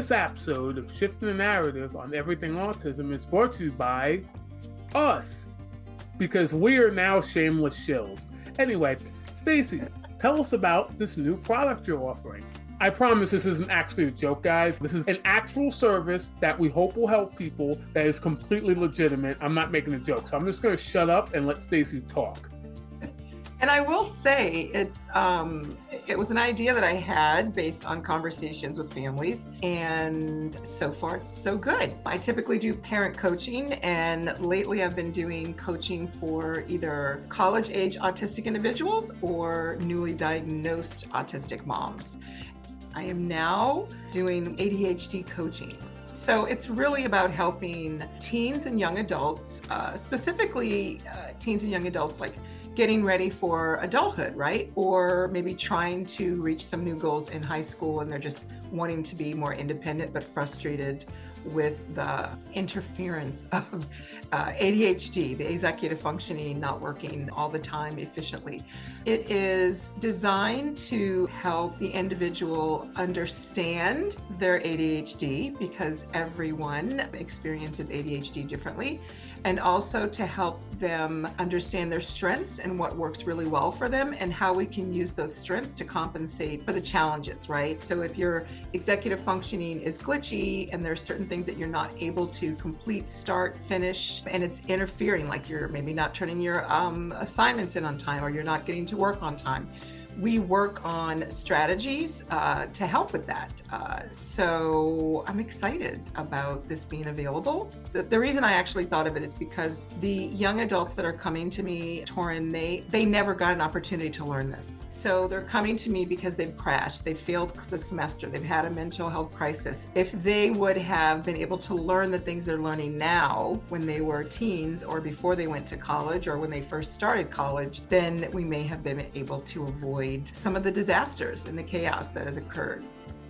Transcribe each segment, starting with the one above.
This episode of Shifting the Narrative on Everything Autism is brought to you by us, because we are now shameless shills. Anyway, Stacy, tell us about this new product you're offering. I promise this isn't actually a joke, guys. This is an actual service that we hope will help people that is completely legitimate. I'm not making a joke. So I'm just going to shut up and let Stacy talk. And I will say it's um, it was an idea that I had based on conversations with families, and so far it's so good. I typically do parent coaching, and lately I've been doing coaching for either college age autistic individuals or newly diagnosed autistic moms. I am now doing ADHD coaching. So it's really about helping teens and young adults, uh, specifically uh, teens and young adults, like getting ready for adulthood, right? Or maybe trying to reach some new goals in high school and they're just wanting to be more independent but frustrated with the interference of uh, ADHD, the executive functioning not working all the time efficiently. It is designed to help the individual understand their ADHD because everyone experiences ADHD differently and also to help them understand their strengths and what works really well for them and how we can use those strengths to compensate for the challenges, right? So if your executive functioning is glitchy and there's certain things that you're not able to complete, start, finish, and it's interfering, like you're maybe not turning your um, assignments in on time or you're not getting to work on time we work on strategies uh, to help with that. Uh, so I'm excited about this being available. The, the, reason I actually thought of it is because the young adults that are coming to me, Torrin, they they never got an opportunity to learn this. So they're coming to me because they've crashed, they've failed the semester, they've had a mental health crisis. If they would have been able to learn the things they're learning now when they were teens or before they went to college or when they first started college, then we may have been able to avoid avoid some of the disasters and the chaos that has occurred.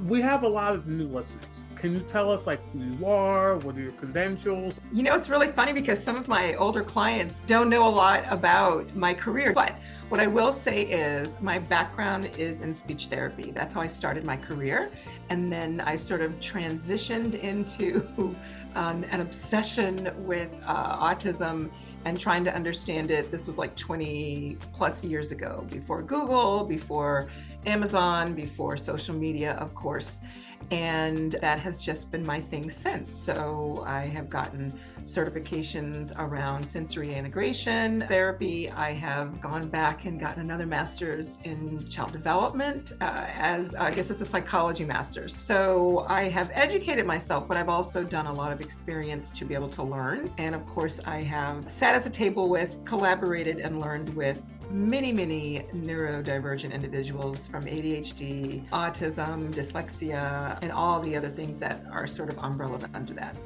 We have a lot of new listeners. Can you tell us like who you are? What are your credentials? You know, it's really funny because some of my older clients don't know a lot about my career. But what I will say is my background is in speech therapy. That's how I started my career. And then I sort of transitioned into um, an obsession with uh, autism and trying to understand it. This was like 20 plus years ago, before Google, before Amazon, before social media, of course. And that has just been my thing since. So I have gotten certifications around sensory integration therapy. I have gone back and gotten another master's in child development uh, as I guess it's a psychology master's. So I have educated myself, but I've also done a lot of experience to be able to learn. And of course, I have sat at the table with, collaborated, and learned with many, many neurodivergent individuals from ADHD, autism, dyslexia, and all the other things that are sort of umbrella under that.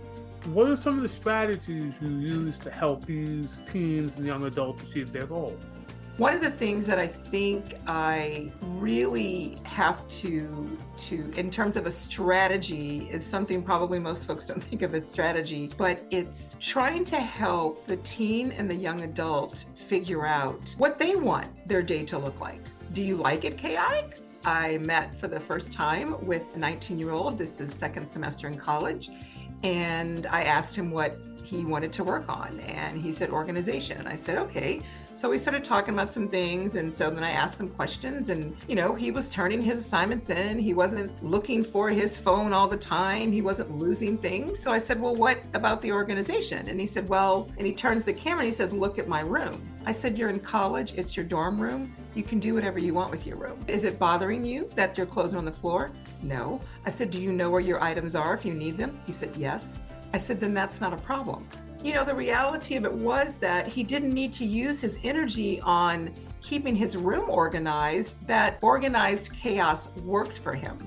What are some of the strategies you use to help these teens and young adults achieve their goal? One of the things that I think I really have to to in terms of a strategy is something probably most folks don't think of as strategy, but it's trying to help the teen and the young adult figure out what they want their day to look like. Do you like it chaotic? I met for the first time with a 19 year old. This is second semester in college. And I asked him what he wanted to work on. And he said organization. And I said, okay. So we started talking about some things. And so then I asked some questions. And, you know, he was turning his assignments in. He wasn't looking for his phone all the time. He wasn't losing things. So I said, well, what about the organization? And he said, well, and he turns the camera and he says, look at my room. I said, you're in college. It's your dorm room. You can do whatever you want with your room. Is it bothering you that your clothes are on the floor? No. I said, do you know where your items are if you need them? He said, yes. I said, then that's not a problem. You know, the reality of it was that he didn't need to use his energy on keeping his room organized, that organized chaos worked for him.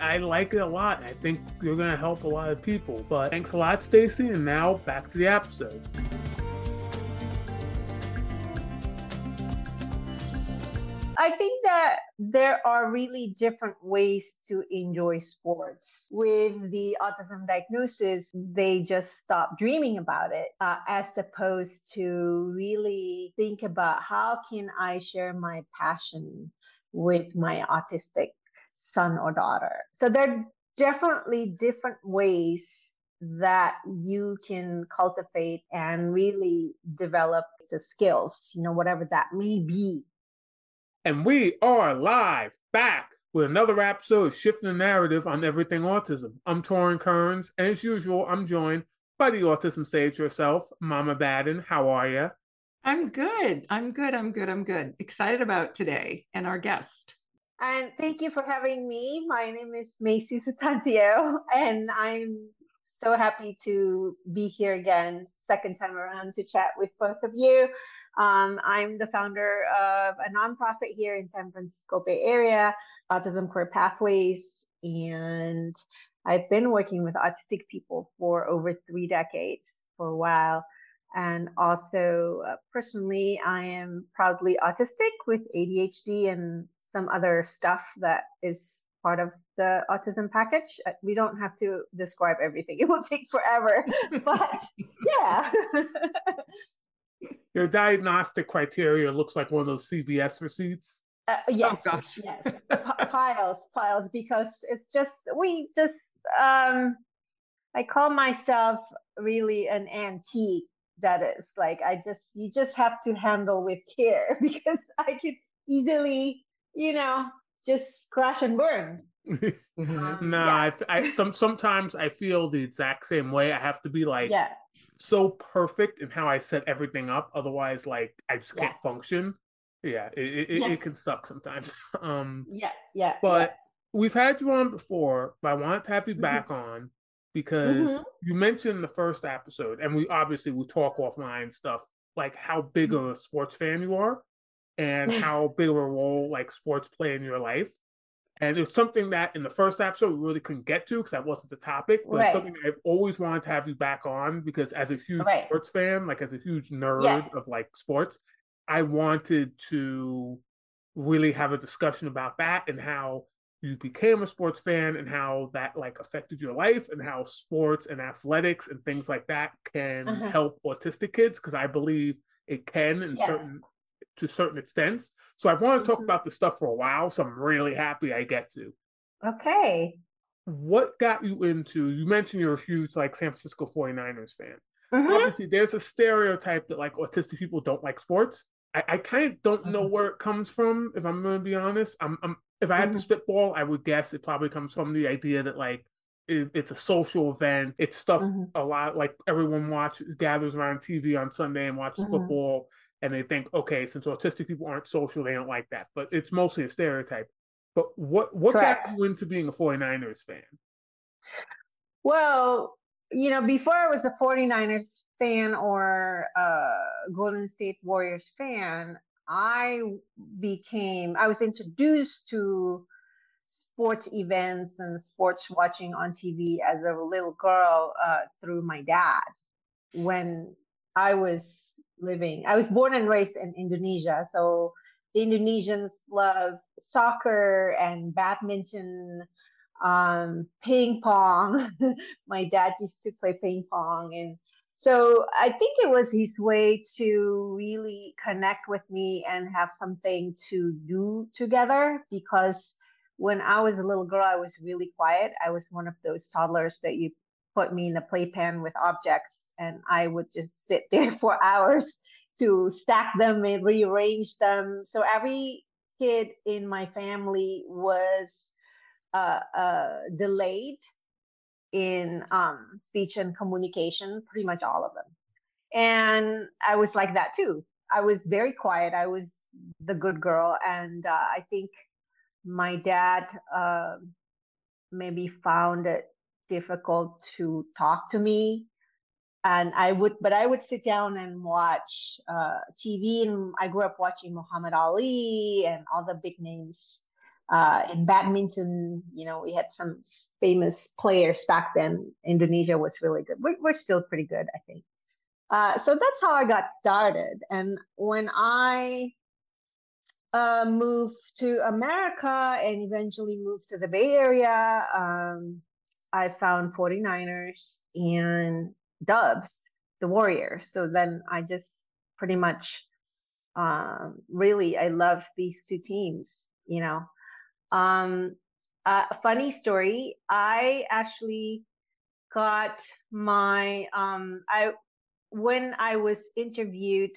I like it a lot. I think you're going to help a lot of people. But thanks a lot, Stacy. And now back to the episode. I think that there are really different ways to enjoy sports. With the autism diagnosis, they just stop dreaming about it, uh, as opposed to really think about how can I share my passion with my autistic son or daughter. So there are definitely different ways that you can cultivate and really develop the skills, you know, whatever that may be. And we are live back with another episode of Shifting the Narrative on Everything Autism. I'm Torrin Kearns, and as usual, I'm joined by the autism sage herself, Mama Baden. How are you? I'm good. I'm good. I'm good. I'm good. Excited about today and our guest. And thank you for having me. My name is Maisie Soetantyo, and I'm so happy to be here again, second time around to chat with both of you. Um, I'm the founder of a nonprofit here in San Francisco Bay Area, Autism Career Pathways, and I've been working with autistic people for over three decades for a while. And also, uh, personally, I am proudly autistic with ADHD and some other stuff that is part of the autism package. Uh, we don't have to describe everything, it will take forever. but yeah. Your diagnostic criteria looks like one of those CVS receipts. Uh, yes, oh, yes, P- piles, piles, because it's just we just um, I call myself really an antique. That is like I just you just have to handle with care because I could easily you know, just crash and burn. Um, nah, yeah. I, I some sometimes I feel the exact same way. I have to be like yeah. So perfect in how I set everything up. Otherwise, like I just can't function. Yeah, it it, yes. it, can suck sometimes. um, yeah, yeah. But yeah. we've had you on before, but I wanted to have you mm-hmm. back on because mm-hmm. you mentioned the first episode, and we obviously we talk offline stuff like how big mm-hmm. of a sports fan you are and how big of a role like sports play in your life. And it's something that in the first episode we really couldn't get to because that wasn't the topic. But right. it's something I've always wanted to have you back on because as a huge right. sports fan, like as a huge nerd yeah. of like sports, I wanted to really have a discussion about that and how you became a sports fan and how that like affected your life and how sports and athletics and things like that can uh-huh. help autistic kids because I believe it can in yes. certain to certain extents. So I've wanted to talk mm-hmm. about the stuff for a while, so I'm really happy I get to. Okay. What got you into you mentioned you're a huge like San Francisco 49ers fan. Mm-hmm. Obviously, there's a stereotype that like autistic people don't like sports. I, I kind of don't know mm-hmm. where it comes from, if I'm gonna be honest. I'm, I'm if I had to mm-hmm. spitball, I would guess it probably comes from the idea that like it, it's a social event. It's stuff mm-hmm. a lot like everyone watches gathers around TV on Sunday and watches mm-hmm. football and they think, okay, since autistic people aren't social, they don't like that. But it's mostly a stereotype. But what what Correct. got you into being a 49ers fan? Well, you know, before I was a 49ers fan or a Golden State Warriors fan, I became I was introduced to sports events and sports watching on TV as a little girl uh, through my dad when I was living. I was born and raised in Indonesia, so the Indonesians love soccer and badminton, um, ping pong. My dad used to play ping pong, and so I think it was his way to really connect with me and have something to do together because when I was a little girl, I was really quiet. I was one of those toddlers that you put me in a playpen with objects and I would just sit there for hours to stack them and rearrange them. So every kid in my family was uh, uh, delayed in um, speech and communication, pretty much all of them. And I was like that too. I was very quiet. I was the good girl. And uh, I think my dad uh, maybe found it difficult to talk to me. And i would but i would sit down and watch uh, tv and i grew up watching muhammad ali and all the big names uh, in badminton. You know we had some famous players back then. Indonesia was really good. We're, we're still pretty good i think. Uh, so that's how i got started. And when i uh, moved to america and eventually moved to the bay area um, I found 49ers and Dubs, the Warriors. So then I just pretty much um, really I love these two teams, you know. Um, uh, funny story. I actually got my um I when I was interviewed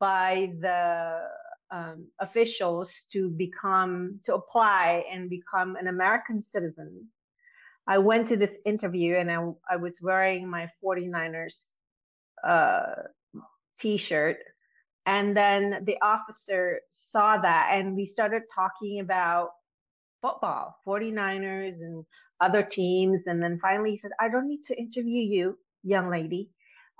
by the um, officials to become to apply and become an American citizen. I went to this interview and I, I was wearing my 49ers uh, t-shirt. And then the officer saw that and we started talking about football 49ers and other teams. And then finally he said i don't need to interview you young lady.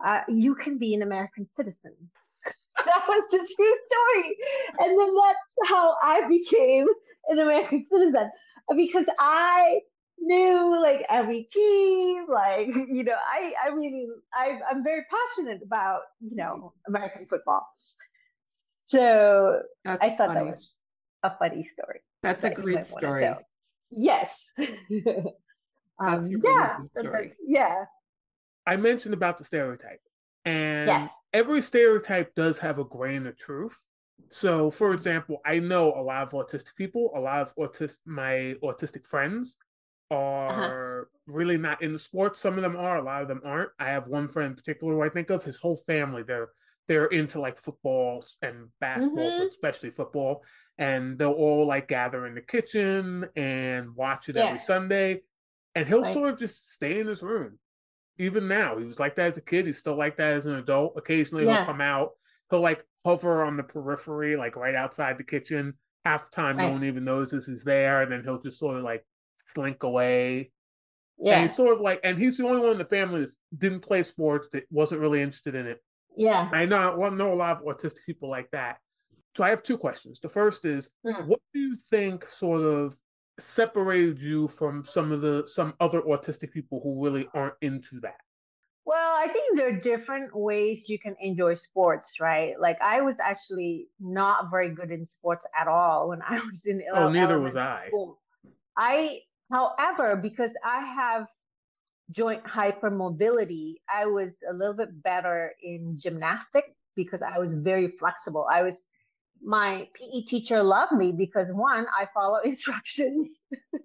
Uh, you can be an american citizen. That was the true story. And then that's how i became an american citizen. Because i knew like every team like you know i i really I, i'm very passionate about you know american football so That's i thought funny. that was a funny story That's a that great story. yes um yeah story. yeah I mentioned about the stereotype, and Yes. every stereotype does have a grain of truth. So, for example, I know a lot of autistic people, a lot of autistic my autistic friends Uh-huh. are really not into sports. Some of them are, a lot of them aren't. I have one friend in particular who I think of. His whole family, they're they're into like football and basketball, Mhm. but especially football. And they'll all like gather in the kitchen and watch it Yeah. every Sunday. And he'll Right. sort of just stay in his room even now he was like that as a kid he's still like that as an adult occasionally Yeah. he'll come out he'll like hover on the periphery like right outside the kitchen half the time no Right. one even notices he's there and then he'll just sort of like slink away and yeah he's sort of like and he's the only one in the family that didn't play sports that wasn't really interested in it yeah i know well, know a lot of autistic people like that so i have two questions the first is Mm. what do you think sort of separated you from some of the some other autistic people who really aren't into that Well, I think there are different ways you can enjoy sports, right? Like I was actually not very good in sports at all when I was in Oh, neither was I. School. I, however, because I have joint hypermobility, I was a little bit better in gymnastics because I was very flexible. I was my PE teacher loved me because one, I follow instructions.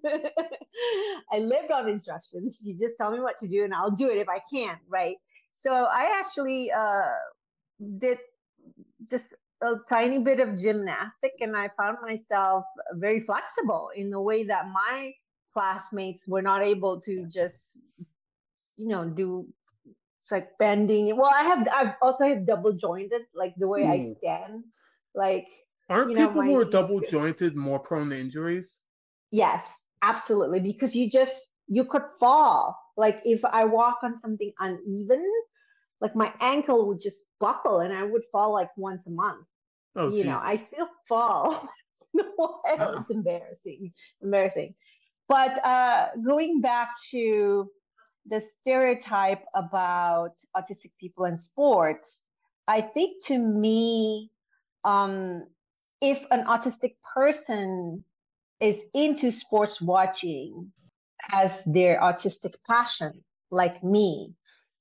I lived on instructions. You just tell me what to do and I'll do it if I can, right? So I actually uh, did just a tiny bit of gymnastic and I found myself very flexible in the way that my classmates were not able to just, you know, do it's like bending. Well, I have I've also have double jointed, like the way I hmm. stand. Like Aren't You know, people who are double go- jointed more prone to injuries? Yes, absolutely. Because you just you could fall. Like if I walk on something uneven, like my ankle would just buckle and I would fall like once a month. Oh, you know, I still fall. No, Wow. Uh-uh. it's embarrassing. Embarrassing. But uh going back to the stereotype about autistic people in sports, I think to me, um, if an autistic person is into sports watching as their autistic passion, like me,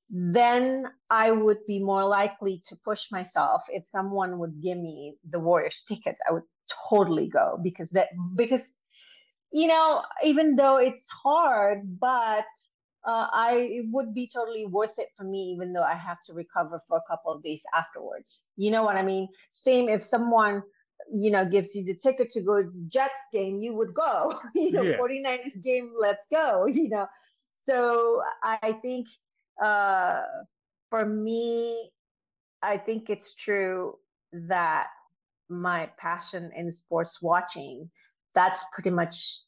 then I would be more likely to push myself. If someone would give me the Warriors tickets, I would totally go because that because you know even though it's hard, but uh, I it would be totally worth it for me, even though I have to recover for a couple of days afterwards. You know what I mean? Same if someone you know gives you the ticket to go to the Jets game, you would go. you know, Yeah. 49ers game, let's go. You know, so I think uh, for me, I think it's true that my passion in sports watching that's pretty much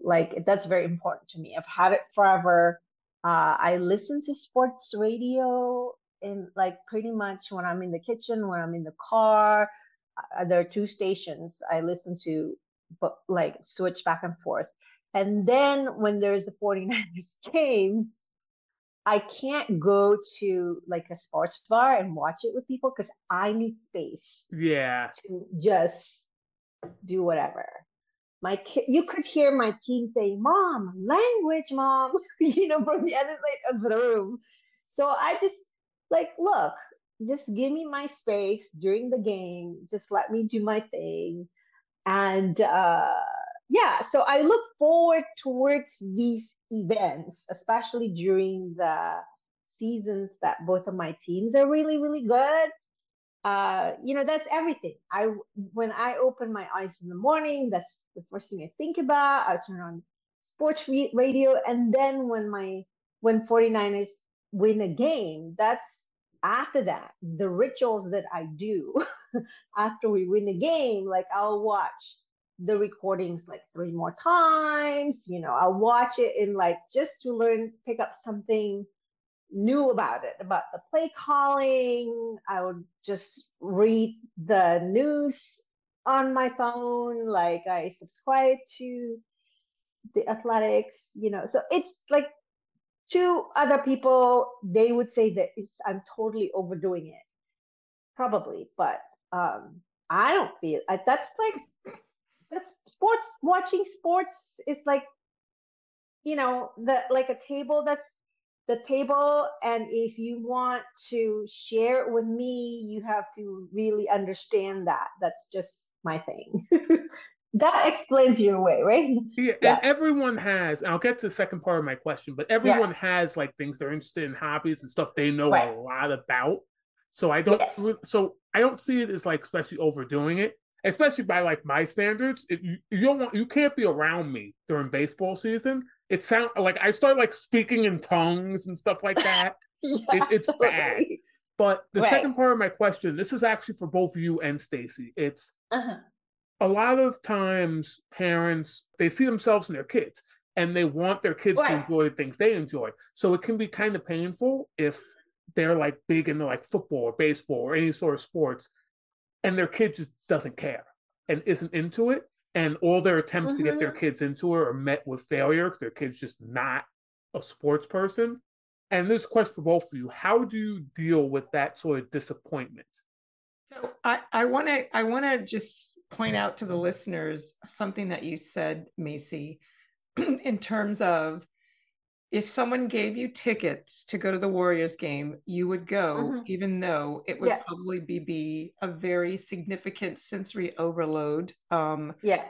like that's very important to me i've had it forever uh, i listen to sports radio in like pretty much when i'm in the kitchen when i'm in the car uh, there are two stations i listen to but like switch back and forth and then when there's the 49ers game i can't go to like a sports bar and watch it with people because i need space Yeah. to just do whatever. My you could hear my team saying, "Mom, language, mom," you know, from the other side of the room. So I just like, look, just give me my space during the game. Just let me do my thing, and uh, yeah, so I look forward towards these events, especially during the seasons that both of my teams are really, really good. Uh, you know, that's everything. I when I open my eyes in the morning, that's the first thing I think about. I turn on sports radio, and then when my when 49ers win a game, that's after that the rituals that I do after we win a game. Like I'll watch the recordings like three more times. You know, I'll watch it in like just to learn, pick up something new about it, about the play calling. I would just read the news on my phone. Like I subscribe to the athletics, you know. So it's like to other people, they would say that I'm totally overdoing it. Probably, but um, I don't feel that's like that's sports watching sports is like you know the like a table that's the table and if you want to share it with me you have to really understand that that's just my thing that explains your way right yeah, yeah, and everyone has and i'll get to the second part of my question but everyone yeah. has like things they're interested in hobbies and stuff they know right. a lot about so i don't yes. so i don't see it as like especially overdoing it especially by like my standards it, you, you don't want you can't be around me during baseball season it sound like I start like speaking in tongues and stuff like that. yeah, it, it's bad. But the right. second part of my question, this is actually for both you and Stacy. It's uh-huh. a lot of times parents they see themselves in their kids and they want their kids right. to enjoy the things they enjoy. So it can be kind of painful if they're like big into like football or baseball or any sort of sports and their kid just doesn't care and isn't into it and all their attempts mm-hmm. to get their mm-hmm. kids into it are met with failure because their kid's just not a sports person. And this question for both of you: How do you deal with that sort of disappointment? So I, I want to I want to just point out to the listeners something that you said, Maisie, in terms of if someone gave you tickets to go to the Warriors game, you would go, mm-hmm. even though it would yeah. probably be, be a very significant sensory overload. Um, yeah.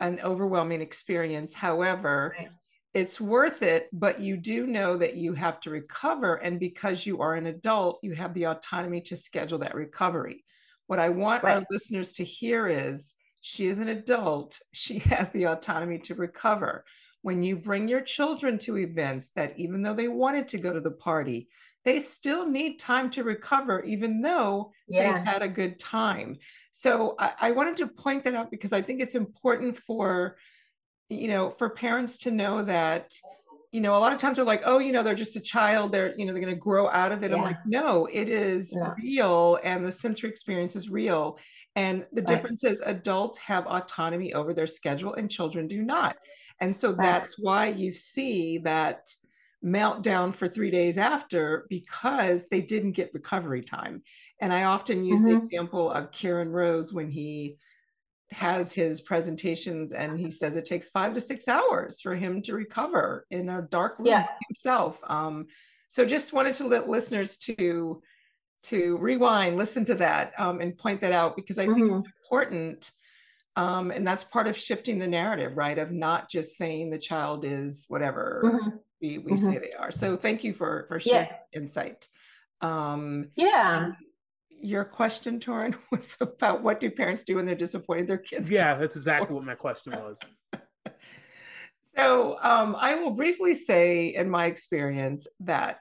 An overwhelming experience. However, right. It's worth it, but you do know that you have to recover. And because you are an adult, you have the autonomy to schedule that recovery. What I want right. our listeners to hear is she is an adult, she has the autonomy to recover when you bring your children to events that even though they wanted to go to the party, they still need time to recover, even though yeah. they had a good time. So I, I, wanted to point that out because I think it's important for, you know, for parents to know that, you know, a lot of times they're like, oh, you know, they're just a child. They're, you know, they're going to grow out of it. Yeah. I'm like, no, it is yeah. real. And the sensory experience is real. And the right. difference is adults have autonomy over their schedule and children do not. And so that's why you see that meltdown for three days after because they didn't get recovery time. And I often use mm-hmm. the example of Karen Rose when he has his presentations and he says it takes five to six hours for him to recover in a dark room yeah. himself. Um, so just wanted to let listeners to to rewind, listen to that, um, and point that out because I mm-hmm. think it's important um, and that's part of shifting the narrative, right? Of not just saying the child is whatever mm-hmm. we, we mm-hmm. say they are. So thank you for for sharing yeah. insight. Um, yeah. Your question, Torrin, was about what do parents do when they're disappointed their kids? Yeah, that's exactly what my question was. so um, I will briefly say, in my experience, that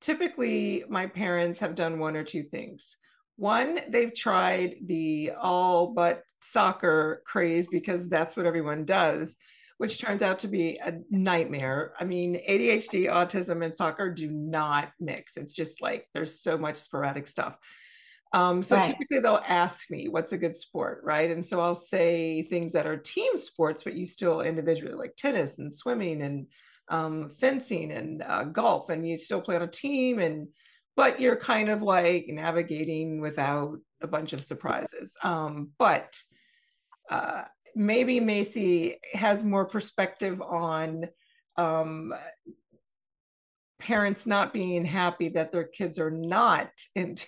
typically my parents have done one or two things. One, they've tried the all but soccer craze because that's what everyone does, which turns out to be a nightmare. I mean, ADHD, autism, and soccer do not mix. It's just like there's so much sporadic stuff. Um, so right. typically they'll ask me, what's a good sport, right? And so I'll say things that are team sports, but you still individually, like tennis and swimming and um, fencing and uh, golf, and you still play on a team and but you're kind of like navigating without a bunch of surprises. Um, but uh, maybe Maisie has more perspective on um, parents not being happy that their kids are not into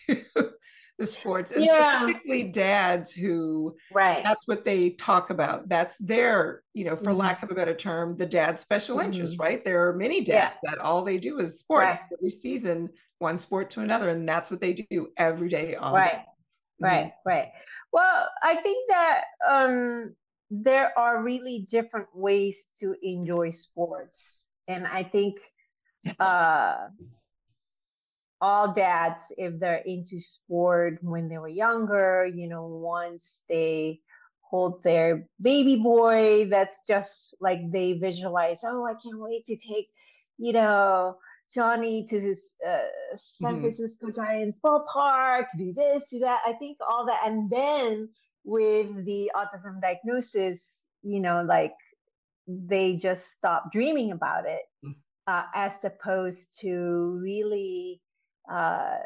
the sports, and yeah. specifically dads who right that's what they talk about. That's their, you know, for mm-hmm. lack of a better term, the dad special mm-hmm. interest, right? There are many dads yeah. that all they do is sport right. every season, one sport to another, and that's what they do every day. All right, day. right, mm-hmm. right. Well, I think that um, there are really different ways to enjoy sports, and I think uh, all dads, if they're into sport when they were younger, you know, once they hold their baby boy, that's just like they visualize, oh, I can't wait to take, you know, Johnny to this uh, San mm-hmm. Francisco Giants ballpark, do this, do that. I think all that. And then with the autism diagnosis, you know, like they just stop dreaming about it mm. uh, as opposed to really uh,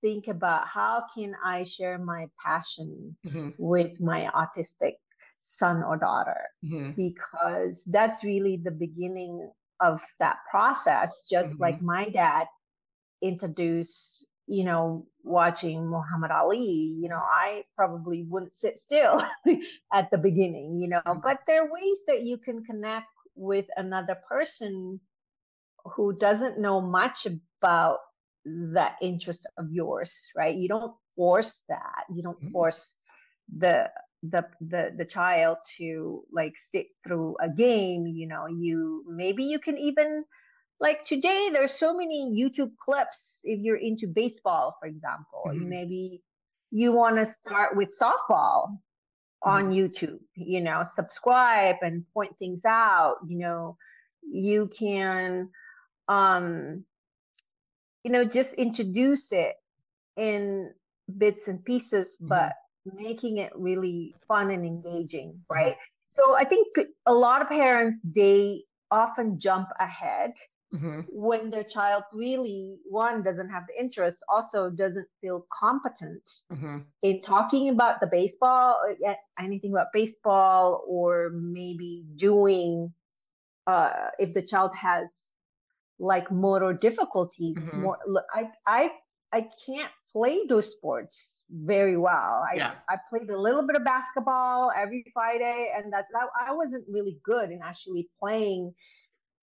think about how can I share my passion mm-hmm. with my autistic son or daughter mm-hmm. because that's really the beginning of that process just mm-hmm. like my dad introduced you know watching muhammad ali you know i probably wouldn't sit still at the beginning you know mm-hmm. but there are ways that you can connect with another person who doesn't know much about that interest of yours right you don't force that you don't mm-hmm. force the the the the child to like sit through a game you know you maybe you can even like today there's so many youtube clips if you're into baseball for example mm-hmm. maybe you want to start with softball on mm-hmm. youtube you know subscribe and point things out you know you can um you know just introduce it in bits and pieces mm-hmm. but making it really fun and engaging mm-hmm. right so i think a lot of parents they often jump ahead mm-hmm. when their child really one doesn't have the interest also doesn't feel competent mm-hmm. in talking about the baseball uh, anything about baseball or maybe doing uh, if the child has like motor difficulties mm-hmm. more i i i can't play those sports very well i yeah. i played a little bit of basketball every friday and that, that i wasn't really good in actually playing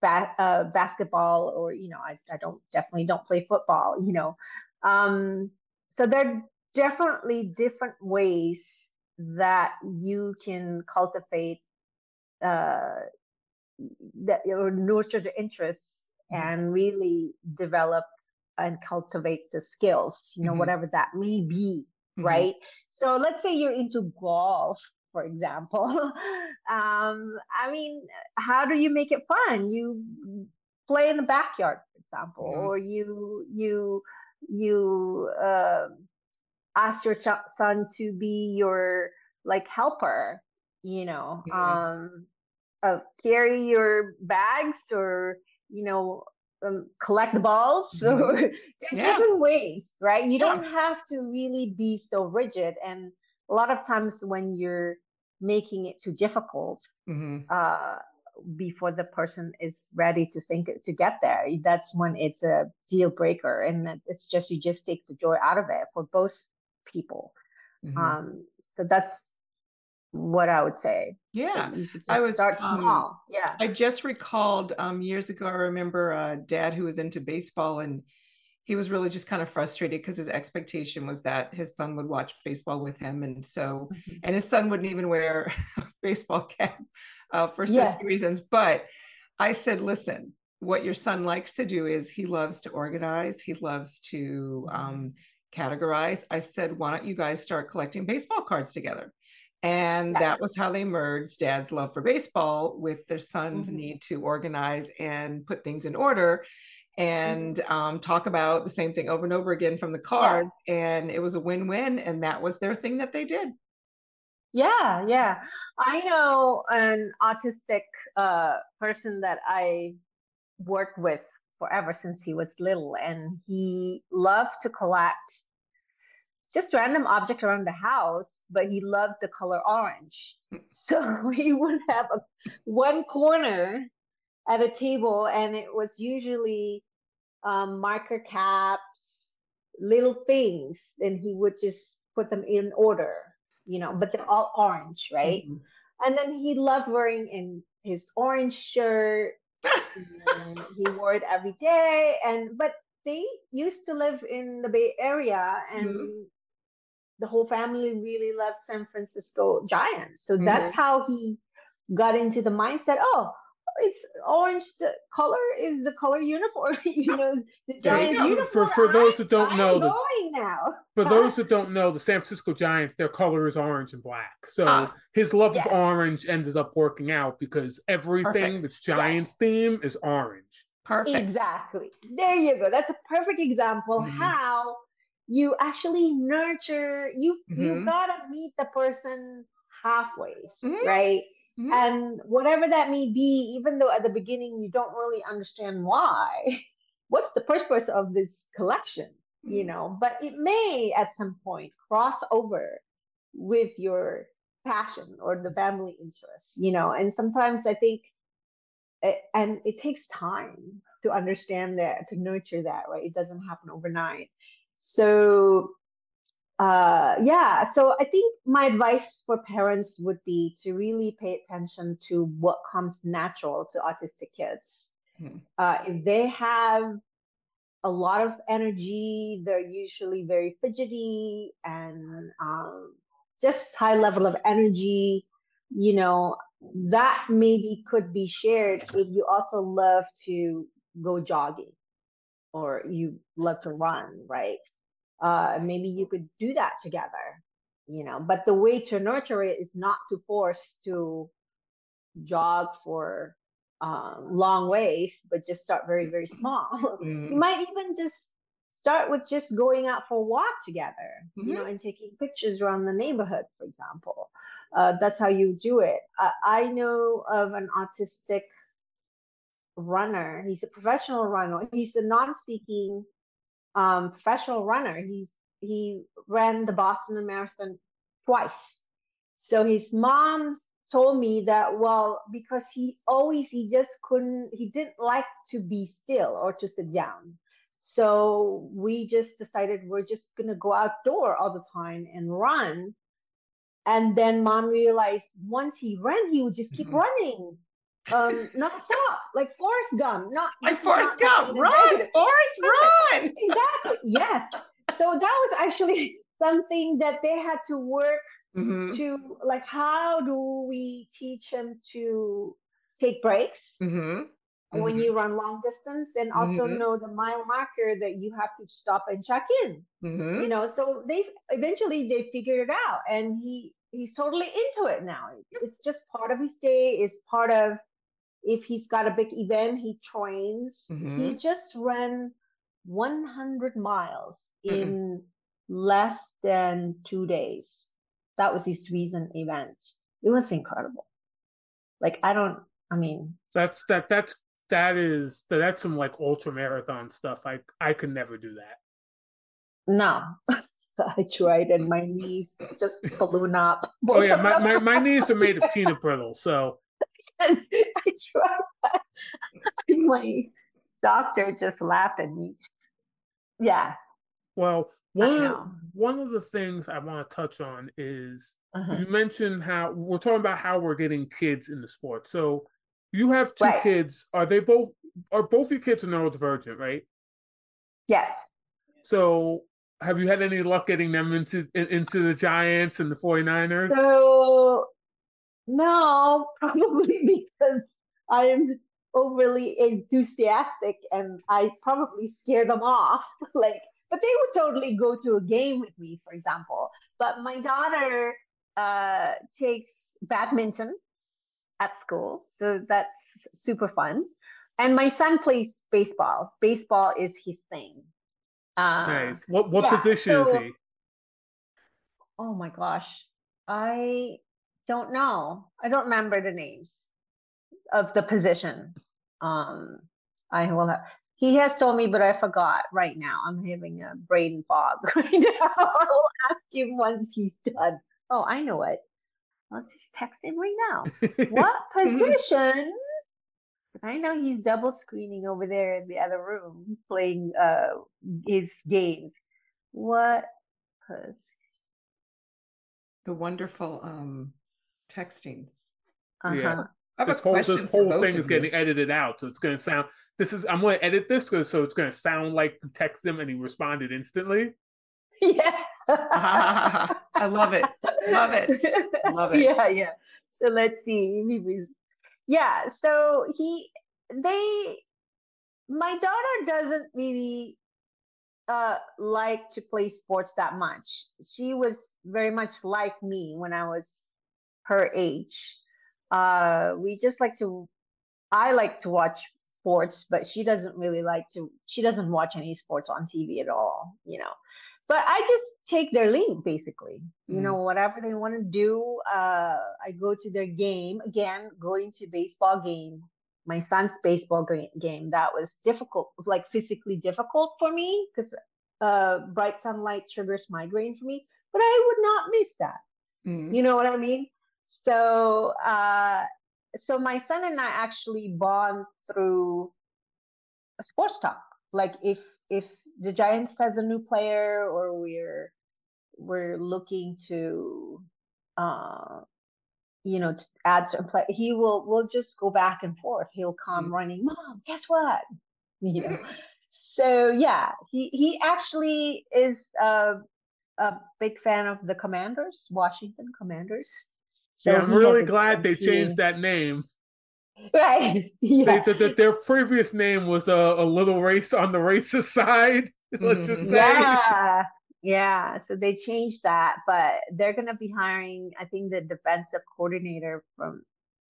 ba- uh, basketball or you know I, I don't definitely don't play football you know um so there are definitely different ways that you can cultivate uh that or nurture the interests. And really develop and cultivate the skills, you know, mm-hmm. whatever that may be, mm-hmm. right? So let's say you're into golf, for example. um, I mean, how do you make it fun? You play in the backyard, for example, mm-hmm. or you you you uh, ask your ch- son to be your like helper, you know, mm-hmm. um, uh, carry your bags or you know, um, collect the balls. So mm-hmm. yeah. different ways, right? You yeah. don't have to really be so rigid. And a lot of times when you're making it too difficult, mm-hmm. uh, before the person is ready to think to get there, that's when it's a deal breaker. And it's just you just take the joy out of it for both people. Mm-hmm. Um, so that's what I would say. Yeah, I was start um, small. Um, yeah, I just recalled um, years ago. I remember a dad who was into baseball, and he was really just kind of frustrated because his expectation was that his son would watch baseball with him, and so, mm-hmm. and his son wouldn't even wear a baseball cap uh, for yeah. such reasons. But I said, listen, what your son likes to do is he loves to organize. He loves to mm-hmm. um, categorize. I said, why don't you guys start collecting baseball cards together? And yeah. that was how they merged dad's love for baseball with their son's mm-hmm. need to organize and put things in order and mm-hmm. um, talk about the same thing over and over again from the cards. Yeah. And it was a win win. And that was their thing that they did. Yeah, yeah. I know an autistic uh, person that I worked with forever since he was little, and he loved to collect just random object around the house, but he loved the color orange. So he would have a, one corner at a table, and it was usually um, marker caps little things, and he would just put them in order, you know, but they're all orange, right? Mm-hmm. And then he loved wearing in his orange shirt. he wore it every day. And but they used to live in the Bay Area and mm-hmm. The whole family really loved San Francisco Giants. So mm-hmm. that's how he got into the mindset, oh, it's orange the color is the color uniform you know the giants uniform for for those that don't I'm know the, now for those that don't know the san francisco giants their color is orange and black so uh, his love yes. of orange ended up working out because everything perfect. this giants yes. theme is orange perfect exactly there you go that's a perfect example mm-hmm. how you actually nurture you mm-hmm. you gotta meet the person halfway mm-hmm. right Mm-hmm. And whatever that may be, even though at the beginning you don't really understand why, what's the purpose of this collection, you mm-hmm. know, but it may at some point cross over with your passion or the family interest, you know, and sometimes I think, it, and it takes time to understand that, to nurture that, right? It doesn't happen overnight. So uh, yeah, so I think my advice for parents would be to really pay attention to what comes natural to autistic kids. Hmm. Uh, if they have a lot of energy, they're usually very fidgety and um, just high level of energy. You know, that maybe could be shared if you also love to go jogging or you love to run, right? Uh, maybe you could do that together you know but the way to nurture it is not to force to jog for um, long ways but just start very very small. Mm-hmm. you might even just start with just going out for a walk together mm-hmm. you know and taking pictures around the neighborhood for example. Uh, that's how you do it. Uh, i know of an autistic runner. He's a professional runner. He's a non-speaking um, professional runner. He's he ran the Boston Marathon twice. So his mom told me that well because he always he just couldn't he didn't like to be still or to sit down. So we just decided we're just gonna go outdoor all the time and run. And then mom realized once he ran, he would just keep mm-hmm. running um, not stop, like Forrest Gump, not like Forrest Gump, run, Forrest, run. exactly. Yes. So that was actually something that they had to work mm-hmm. to, like, how do we teach him to take breaks mm-hmm. when mm-hmm. you run long distance, and also mm-hmm. know the mile marker that you have to stop and check in. Mm-hmm. You know, so they eventually they figured it out, and he he's totally into it now. It's just part of his day. It's part of if he's got a big event, he trains. Mm-hmm. He just ran 100 miles mm-hmm. in less than two days. That was his recent event. It was incredible. Like I don't. I mean, that's that. That's that is that's some like ultra marathon stuff. I I could never do that. No. I tried and my knees just balloon up. oh yeah, my, my, my knees are made of peanut brittle, so I tried my doctor just laughed at me. Yeah. Well, one one of the things I want to touch on is uh-huh. you mentioned how we're talking about how we're getting kids in the sport. So you have two right. kids. Are they both are both your kids neurodivergent, right? Yes. So have you had any luck getting them into into the Giants and the 49ers? So no, probably because I'm overly enthusiastic and I probably scare them off. like, but they would totally go to a game with me, for example. But my daughter uh, takes badminton at school, so that's super fun. And my son plays baseball. Baseball is his thing. Uh, nice. What what yeah, position so, is he? Oh my gosh, I don't know. I don't remember the names of the position. Um, I will have. He has told me, but I forgot right now. I'm having a brain fog right now. I'll ask him once he's done. Oh, I know it. I'll just text him right now. what position? I know he's double screening over there in the other room playing uh, his games. What The wonderful um texting. uh-huh. Yeah. I have this a whole question this whole thing is getting you. edited out, so it's going to sound. This is I'm going to edit this so it's going to sound like you text him and he responded instantly. yeah. I love it. Love it. Love it. Yeah, yeah. So let's see. if he was- Yeah, so he they my daughter doesn't really uh like to play sports that much. She was very much like me when I was her age. Uh we just like to I like to watch sports, but she doesn't really like to she doesn't watch any sports on TV at all, you know. But I just take their lead basically. You know, whatever they want to do, uh I go to their game. Again, going to baseball game, my son's baseball game, that was difficult, like physically difficult for me because uh bright sunlight triggers migraine for me, but I would not miss that. Mm. You know what I mean? So, uh, so my son and I actually bond through a sports talk. Like if if the Giants has a new player or we're we're looking to, uh, you know, to add to play, he will we'll just go back and forth. He'll come Mm. running, Mom, guess what? You know. So yeah, he he actually is uh, a big fan of the Commanders, Washington Commanders. So yeah, I'm really glad they changed that name. Right. Yeah. They, th- th- their previous name was a, a little race on the racist side. Let's just Mhm. say. yeah. Yeah. So they changed that, but they're gonna be hiring, I think, the defensive coordinator from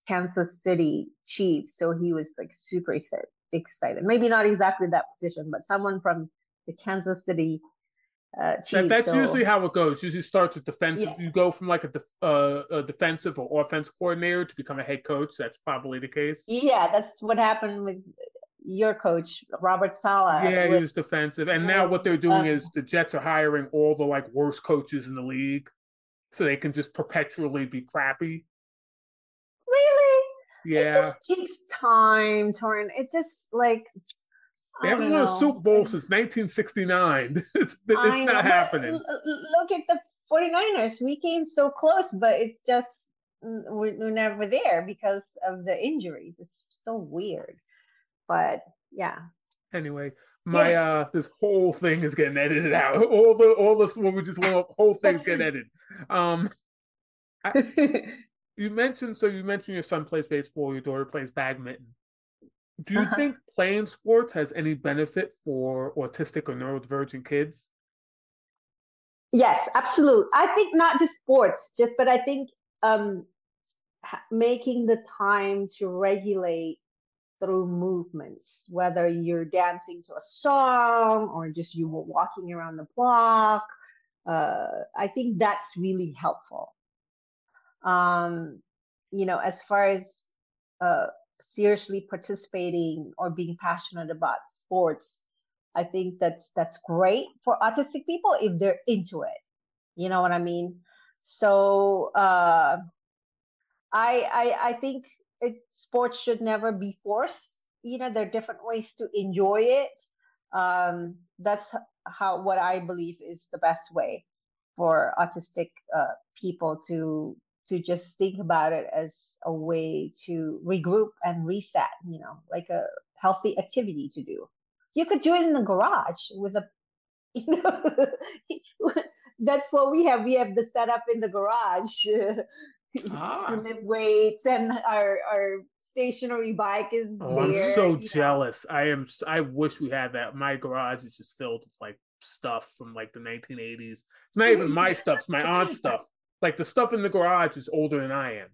Kansas City Chiefs. So he was like super excited. Excited. Maybe not exactly that position, but someone from the Kansas City uh. That, that's so- usually how it goes. Usually starts with defensive. Yeah. You go from like a, def, uh, a defensive or offense coordinator to become a head coach. That's probably the case. Yeah, that's what happened with your coach, Robert Saleh. yeah, he was defensive, and now what they're doing um, is the Jets are hiring all the like worst coaches in the league, so they can just perpetually be crappy. really? Yeah. It just takes time, Torrin. It just like they haven't won a. Super Bowl since 1969. it's it's I know, not happening. Look at the 49ers. We came so close, but it's just mm, we're, we're never there because of the injuries. It's so weird. But yeah. Anyway, my uh, this whole thing is getting edited out. All the all this what we just went up, whole thing's getting edited. Um, you mentioned so you mentioned your son plays baseball, your daughter plays badminton. Do you Uh-huh. think playing sports has any benefit for autistic or neurodivergent kids? Yes, absolutely. I think not just sports, just but I think um making the time to regulate through movements, whether you're dancing to a song or just you were walking around the block, uh, I think that's really helpful. Um, you know, as far as uh, seriously participating or being passionate about sports, I think that's that's great for autistic people if they're into it. You know what I mean? So uh, I, I I think it, sports should never be forced. You know, there are different ways to enjoy it. Um, that's how what I believe is the best way for autistic uh, people to to just think about it as a way to regroup and reset. You know, like a healthy activity to do you could do it in the garage with a you know that's what we have we have the setup in the garage to Ah. lift weights and our our stationary bike is Oh, I'm so you know. jealous. I am. I wish we had that. My garage is just filled with like stuff from like the 1980s. It's not even my stuff. It's my aunt's stuff. Like the stuff in the garage is older than I am.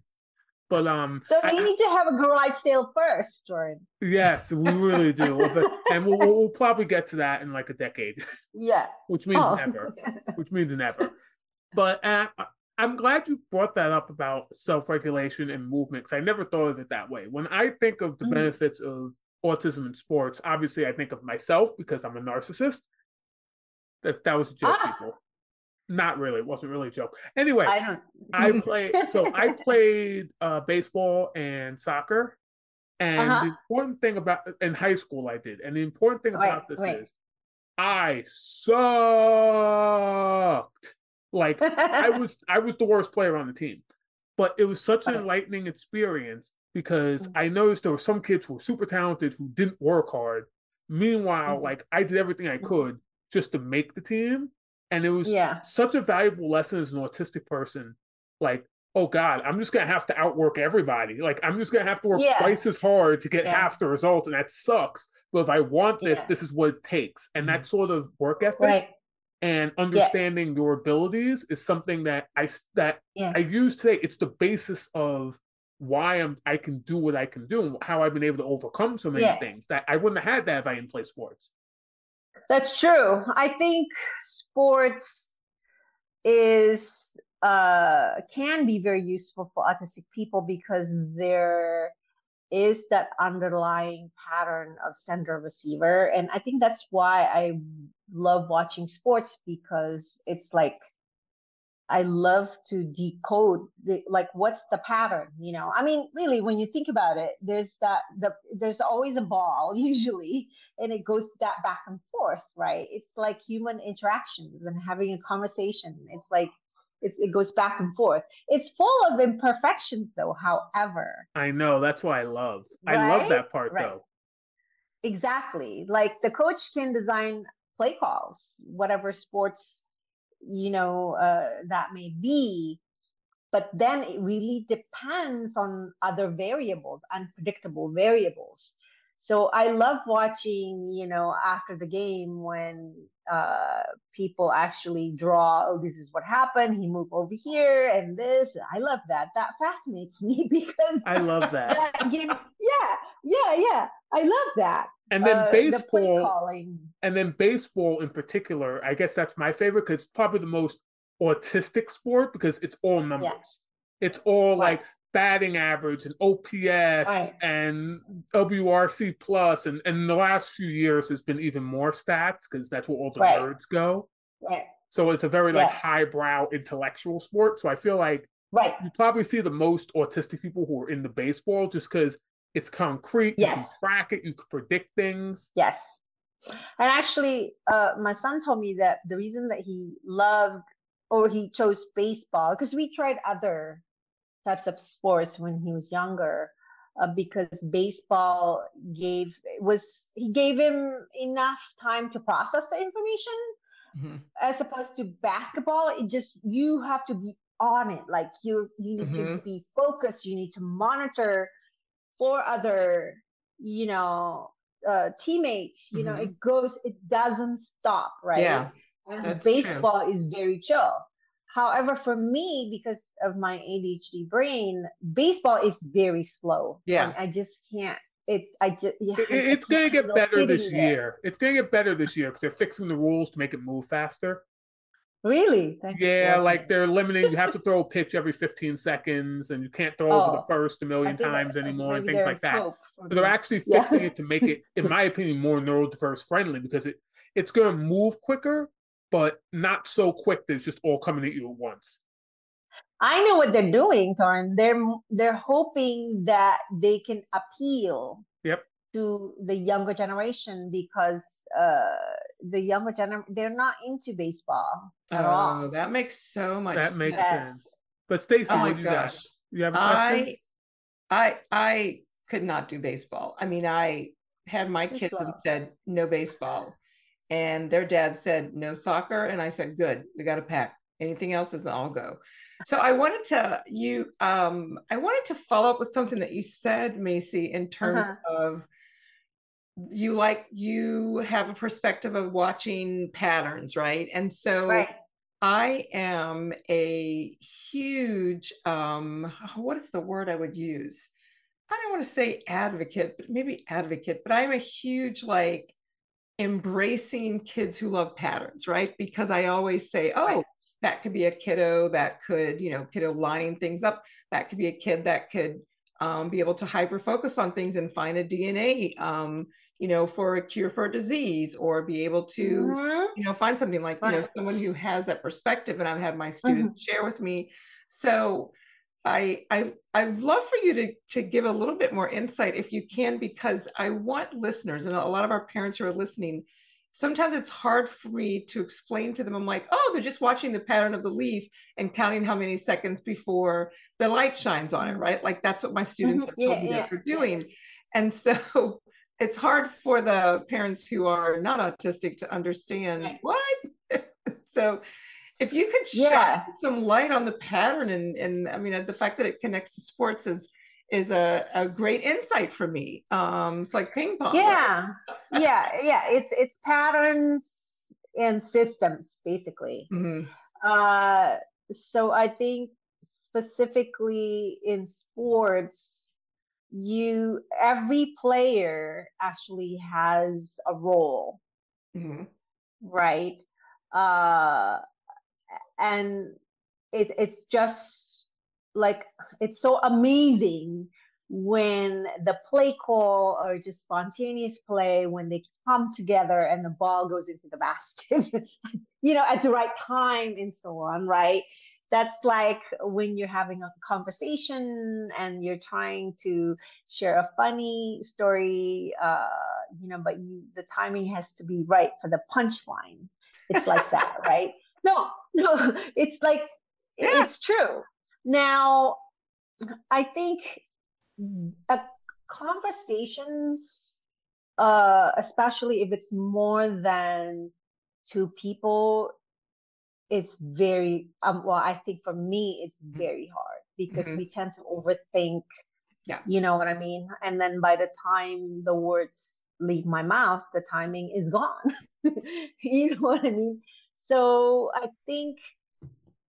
But um, so we need to have a garage sale first Jordan. yes, we really do. and we'll, we'll probably get to that in like a decade, yeah which means Oh. never. Which means never. But uh, I'm glad you brought that up about self-regulation and movement because I never thought of it that way. When I think of the Mm. benefits of autism in sports, obviously I think of myself because I'm a narcissist. That that was a joke, Ah. people. Not really. It wasn't really a joke. Anyway, i I played so I played uh, baseball and soccer. And Uh-huh. the important thing about in high school I did, and the important thing Wait, about this wait. is I sucked. Like I was I was the worst player on the team. But it was such an enlightening experience because Mm. I noticed there were some kids who were super talented who didn't work hard. Meanwhile, Mhm. like I did everything I Mhm. could just to make the team. And it was yeah. such a valuable lesson as an autistic person. Like, oh God, I'm just gonna have to outwork everybody. Like I'm just gonna have to work Yeah. twice as hard to get Yeah. half the result, and that sucks. But if I want this, this is what it takes. And that mm-hmm. sort of work ethic Right. and understanding your abilities is something that I that. I use today. It's the basis of why I'm I can do what I can do and how I've been able to overcome so many Yeah. things that I wouldn't have had that if I didn't play sports. That's true. I think sports is uh can be very useful for autistic people because there is that underlying pattern of sender receiver and I think that's why I love watching sports because it's like I love to decode the like what's the pattern, you know. I mean, really, when you think about it, there's that the there's always a ball usually, and it goes that back and forth, right? It's like human interactions and having a conversation. It's like it, it goes back and forth. It's full of imperfections, though. However, I know that's why I love. I love that part Right. though. exactly, like the coach can design play calls, whatever sports you know uh, that may be but then it really depends on other variables unpredictable variables. So i love watching you know after the game when uh, people actually draw oh this is what happened. He moved over here and this. I love that. That fascinates me because I love that. that game yeah yeah yeah. I love that And then Uh, the baseball calling and then baseball in particular, I guess that's my favorite because it's probably the most autistic sport because it's all numbers. It's all Right. like batting average and OPS Right. and WRC plus, and, and in the last few years has been even more stats because that's where all the Right. nerds go. right So it's a very like Yeah. highbrow intellectual sport. So I feel like right you probably see the most autistic people who are in the baseball just because it's concrete. You can Yes. track it. You can predict things. Yes. And actually, uh, my son told me that the reason that he loved or he chose baseball, because we tried other types of sports when he was younger, uh, because baseball gave was he gave him enough time to process the information Mhm. as opposed to basketball it just you have to be on it like you you need to Mhm. be focused you need to monitor for other you know uh teammates you know Mhm. it goes it doesn't stop right Yeah, and that's true. baseball is very chill however for me because of my adhd brain baseball is very slow Yeah. and i just can't it i just yeah, It- it's going to get better this there. year. It's going to get better this year because they're fixing the rules to make it move faster. really Thank Yeah, like they're limiting. You have to throw a pitch every 15 seconds, and you can't throw over the Oh, first a million that- times uh, anymore, and things like that. hope for So they're me. actually Yeah. fixing it to make it, in my opinion, more neurodiverse friendly because it it's going to move quicker, but not so quick that it's just all coming at you at once. I know what they're doing, Torrin. They're they're hoping that they can appeal Yep. to the younger generation because uh, the younger generation they're not into baseball at Oh, all. that makes so much That makes Yes. sense. But Stacy, Oh my do you. You have a question? I I I could not do baseball. I mean, I had my kids and said no baseball. And their dad said no soccer. And I said, good, we got a pack. Anything else is I'll go. So I wanted to you um I wanted to follow up with something that you said, Maisie, in terms Uh-huh. of you like you have a perspective of watching patterns, right? And so Right. I am a huge um what is the word I would use? I don't want to say advocate, but maybe advocate, but I'm a huge like embracing kids who love patterns, right? Because I always say, oh, Right. that could be a kiddo that could, you know, kiddo lining things up. That could be a kid that could um, be able to hyper focus on things and find a DNA, um, you know, for a cure for a disease or be able to Mhm. you know find something like you know someone who has that perspective and i've had my students share with me so i i i'd love for you to to give a little bit more insight if you can because i want listeners and a lot of our parents who are listening sometimes it's hard for me to explain to them. I'm like, oh, they're just watching the pattern of the leaf and counting how many seconds before the light shines on it, right? Like that's what my students mm-hmm. have told yeah, me yeah, that they're doing. Yeah. And so it's hard for the parents who are not autistic to understand right. what. so if you could shine some light on the pattern and and I mean the fact that it connects to sports is is a, a great insight for me. Um, it's like ping pong. Yeah, yeah, yeah. It's it's patterns and systems basically. Mm-hmm. Uh, so I think specifically in sports, you every player actually has a role, mm-hmm. right? Uh, and it, it's just like it's so amazing when the play call or just spontaneous play when they come together and the ball goes into the basket you know at the right time and so on right? That's like when you're having a conversation and you're trying to share a funny story uh, you know but you the timing has to be right for the punchline. It's like that right no no it's like yeah. it's true now, I think uh, conversations, uh, especially if it's more than two people, is very um, well. I think for me, it's mm-hmm. very hard because mm-hmm. we tend to overthink. Yeah, you know what I mean. And then by the time the words leave my mouth, the timing is gone. you know what I mean? So I think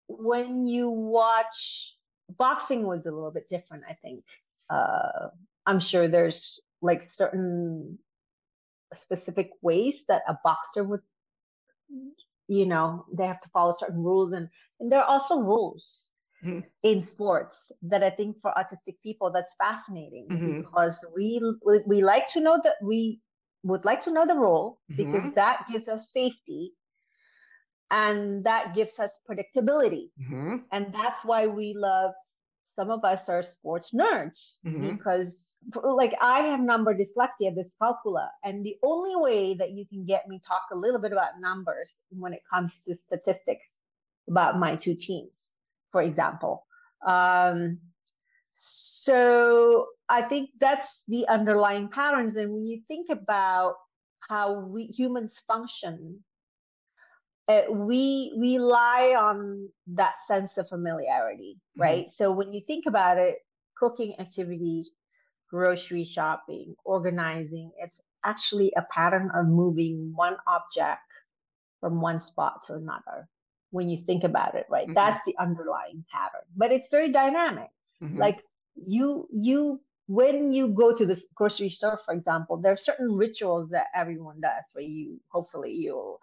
when you watch boxing was a little bit different i think uh, i'm sure there's like certain specific ways that a boxer would you know they have to follow certain rules and and there are also rules mm-hmm. in sports that i think for autistic people that's fascinating mm-hmm. because we, we we like to know that we would like to know the rule mm-hmm. because that gives us safety and that gives us predictability mm-hmm. and that's why we love some of us are sports nerds mm-hmm. because like i have number dyslexia dyscalculia and the only way that you can get me talk a little bit about numbers when it comes to statistics about my two teams for example um, so i think that's the underlying patterns and when you think about how we humans function uh, we rely on that sense of familiarity, mm-hmm. right? Mm-hmm. So when you think about it, cooking activities, grocery shopping, organizing, it's actually a pattern of moving one object from one spot to another. When you think about it, right? Mm-hmm. That's the underlying pattern. But it's very dynamic. Mm-hmm. Like you you when you go to the grocery store, for example, there are certain rituals that everyone does where you hopefully you'll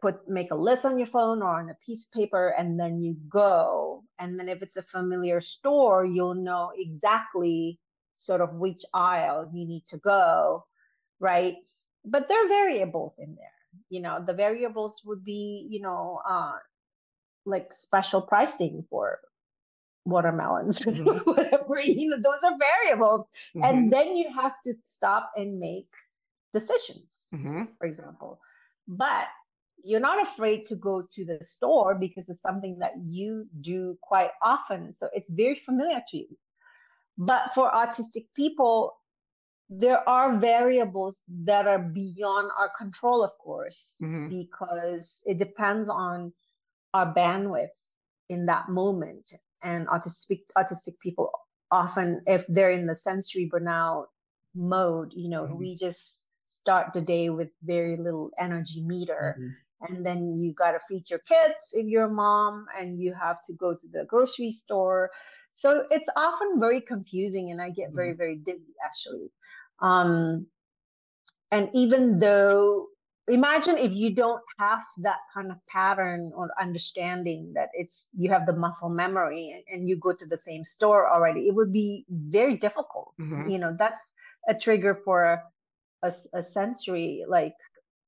put make a list on your phone or on a piece of paper and then you go and then if it's a familiar store you'll know exactly sort of which aisle you need to go right but there are variables in there you know the variables would be you know uh like special pricing for watermelons mm-hmm. whatever you know those are variables mm-hmm. and then you have to stop and make decisions mm-hmm. for example but you're not afraid to go to the store because it's something that you do quite often. So it's very familiar to you. But for autistic people, there are variables that are beyond our control, of course, mm-hmm. because it depends on our bandwidth in that moment. And autistic autistic people often, if they're in the sensory burnout mode, you know, mm-hmm. we just start the day with very little energy meter. Mm-hmm and then you got to feed your kids if you're a mom and you have to go to the grocery store so it's often very confusing and i get very mm-hmm. very dizzy actually um, and even though imagine if you don't have that kind of pattern or understanding that it's you have the muscle memory and, you go to the same store already it would be very difficult mm-hmm. you know that's a trigger for a, a sensory like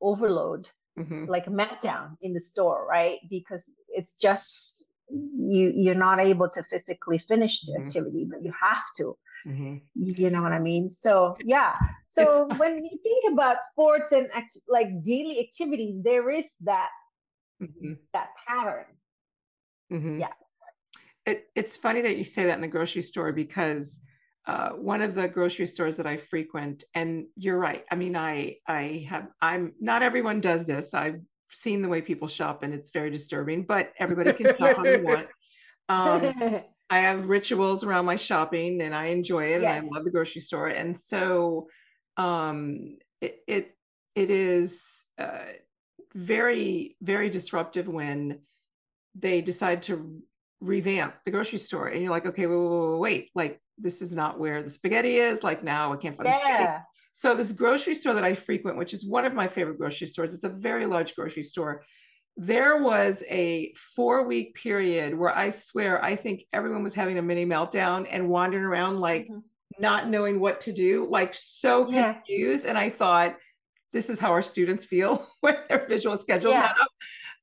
overload mm-hmm. like a meltdown in the store, right? Because it's just you you're not able to physically finish the mm-hmm. activity, but you have to. Mm-hmm. You know what I mean? So yeah. So it's, when you think about sports and act- like daily activities, there is that mm-hmm. that pattern. Mm-hmm. Yeah. It, it's funny that you say that in the grocery store because uh, one of the grocery stores that I frequent, and you're right. I mean, I I have I'm not everyone does this. I've seen the way people shop, and it's very disturbing. But everybody can shop how they want. Um, I have rituals around my shopping, and I enjoy it, yes. and I love the grocery store. And so, um, it it, it is uh, very very disruptive when they decide to revamp the grocery store, and you're like, okay, wait, wait, wait, like this is not where the spaghetti is. Like now I can't find yeah. the spaghetti. So this grocery store that I frequent, which is one of my favorite grocery stores, it's a very large grocery store. There was a four week period where I swear I think everyone was having a mini meltdown and wandering around like mm-hmm. not knowing what to do, like so yeah. confused. And I thought, this is how our students feel when their visual schedules yeah. up.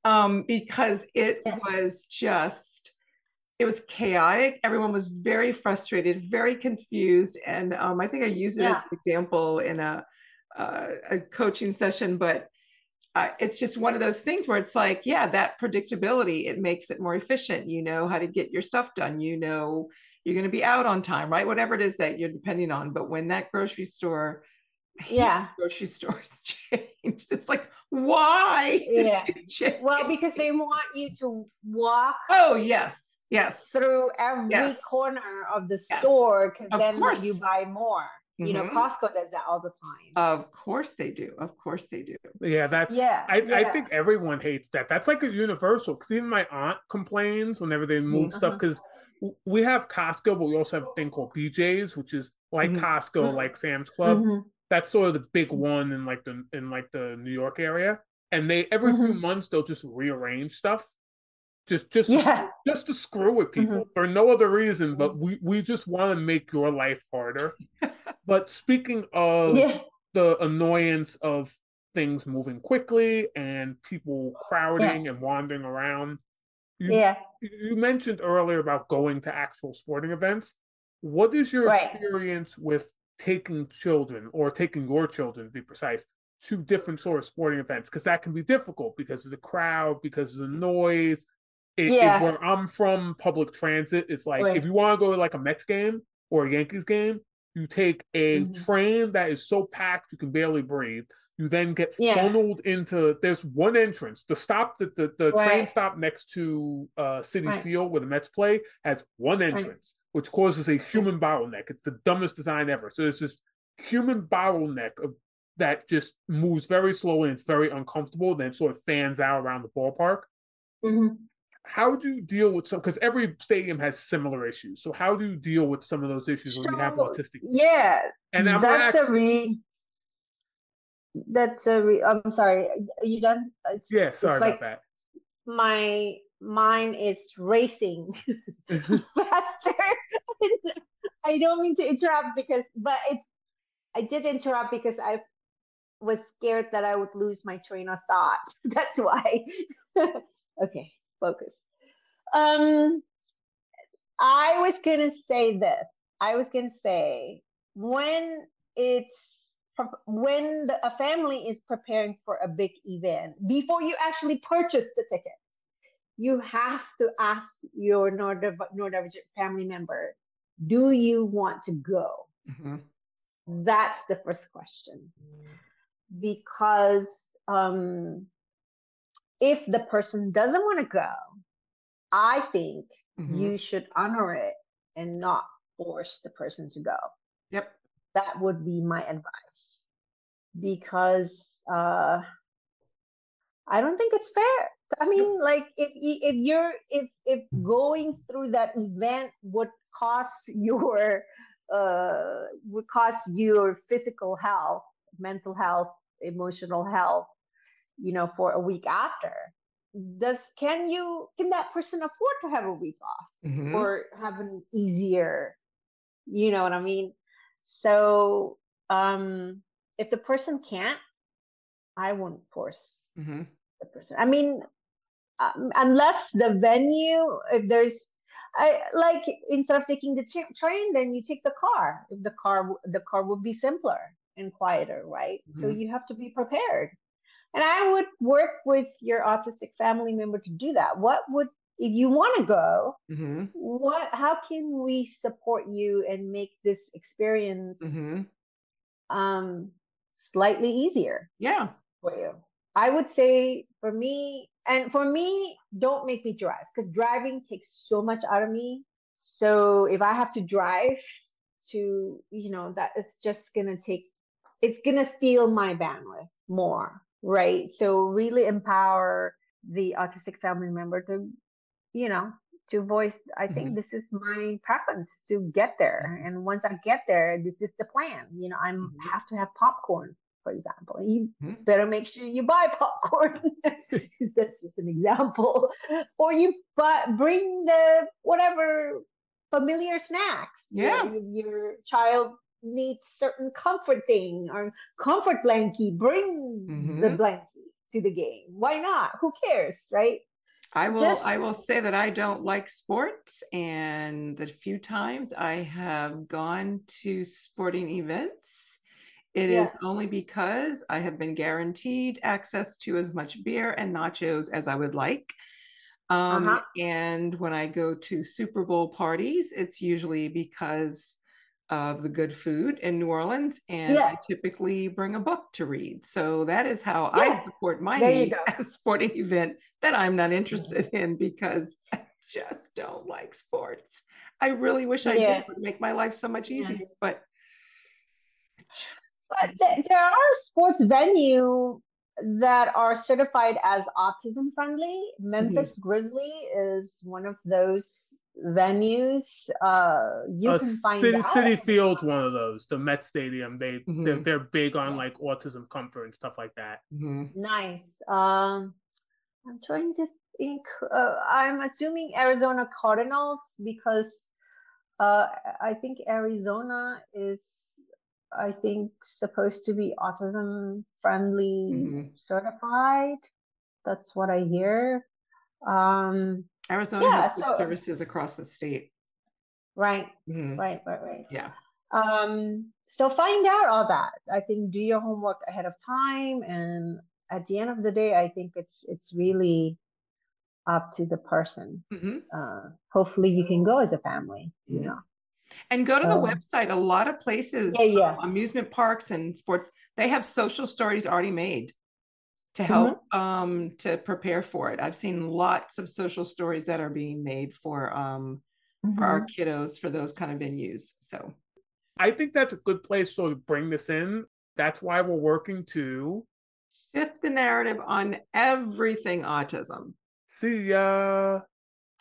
Um, because it yeah. was just it was chaotic. Everyone was very frustrated, very confused. And um, I think I used it yeah. as an example in a, uh, a coaching session, but uh, it's just one of those things where it's like, yeah, that predictability, it makes it more efficient. You know how to get your stuff done. You know, you're going to be out on time, right? Whatever it is that you're depending on. But when that grocery store yeah grocery stores changed it's like why yeah well because they want you to walk oh yes yes through every yes. corner of the store because yes. then course. you buy more mm-hmm. you know mm-hmm. costco does that all the time of course they do of course they do yeah that's yeah i, yeah. I think everyone hates that that's like a universal because even my aunt complains whenever they move mm-hmm. stuff because we have Costco, but we also have a thing called BJ's, which is like mm-hmm. Costco, mm-hmm. like Sam's Club. Mm-hmm that's sort of the big one in like the in like the New York area. And they every mm-hmm. few months they'll just rearrange stuff. Just just yeah. just to screw with people mm-hmm. for no other reason, but we we just want to make your life harder. but speaking of yeah. the annoyance of things moving quickly and people crowding yeah. and wandering around. You, yeah. You mentioned earlier about going to actual sporting events. What is your right. experience with taking children or taking your children to be precise to different sort of sporting events because that can be difficult because of the crowd because of the noise it, yeah. It, where i'm from public transit it's like right. if you want to go to like a mets game or a yankees game you take a mm-hmm. train that is so packed you can barely breathe you then get yeah. funneled into there's one entrance the stop that the, the right. train stop next to uh Citi right. field where the mets play has one entrance which causes a human bottleneck. It's the dumbest design ever. So there's this human bottleneck of that just moves very slowly and it's very uncomfortable, then sort of fans out around the ballpark. Mm-hmm. How do you deal with some? Because every stadium has similar issues. So how do you deal with some of those issues so, when you have autistic? Yeah, and I'm that's a re. That's a re. I'm sorry. Are you done? It's, yeah, sorry about like that. My mine is racing faster. I don't mean to interrupt because, but it, I did interrupt because I was scared that I would lose my train of thought. That's why. okay, focus. Um, I was gonna say this. I was gonna say when it's when the, a family is preparing for a big event before you actually purchase the ticket you have to ask your neurodivergent family member, do you want to go? Mm-hmm. That's the first question. Because um, if the person doesn't want to go, I think mm-hmm. you should honor it and not force the person to go. Yep. That would be my advice. Because uh, I don't think it's fair. I mean, like if if you're if if going through that event would cost your uh would cost your physical health, mental health, emotional health, you know, for a week after, does can you can that person afford to have a week off mm-hmm. or have an easier, you know what I mean? So um if the person can't, I won't force. Mm-hmm the person. I mean, um, unless the venue, if there's, I like instead of taking the tra- train, then you take the car. The car, the car would be simpler and quieter, right? Mm-hmm. So you have to be prepared. And I would work with your autistic family member to do that. What would if you want to go mm-hmm. what how can we support you and make this experience mm-hmm. um slightly easier yeah for you i would say for me and for me don't make me drive because driving takes so much out of me so if i have to drive to you know that it's just gonna take it's gonna steal my bandwidth more right so really empower the autistic family member to you know, to voice, I think mm-hmm. this is my preference to get there. Mm-hmm. And once I get there, this is the plan. You know, I mm-hmm. have to have popcorn, for example. You mm-hmm. better make sure you buy popcorn. this is an example. Or you but bring the whatever familiar snacks. Yeah. Your, your child needs certain comforting or comfort blankie. Bring the mm-hmm. blankie to the game. Why not? Who cares, right? I will Just, I will say that I don't like sports and the few times I have gone to sporting events it yeah. is only because I have been guaranteed access to as much beer and nachos as I would like. Um, uh-huh. And when I go to Super Bowl parties, it's usually because of the good food in New Orleans, and yeah. I typically bring a book to read. So that is how yeah. I support my need at a sporting event that I'm not interested in because I just don't like sports. I really wish I yeah. did would make my life so much easier, but just but there are sports venue that are certified as autism friendly. Memphis mm-hmm. Grizzly is one of those venues uh you can find Citi, Citi Field's one of those the met stadium they mm-hmm. they're, they're, big on like autism comfort and stuff like that mm-hmm. nice um i'm trying to think uh, i'm assuming arizona cardinals because uh i think arizona is i think supposed to be autism friendly mm-hmm. certified that's what i hear um Arizona yeah, has so, services across the state. Right, mm-hmm. right, right, right. Yeah. Um, so find out all that. I think do your homework ahead of time, and at the end of the day, I think it's it's really up to the person. Mm-hmm. Uh, hopefully, you can go as a family. You know. And go to the website. A lot of places, yeah, yeah. amusement parks and sports, they have social stories already made to help mm-hmm. um, to prepare for it. I've seen lots of social stories that are being made for um, mm-hmm. for our mm-hmm. kiddos for those kind of venues. So I think that's a good place to bring this in. That's why we're working to shift the narrative on everything autism. See ya.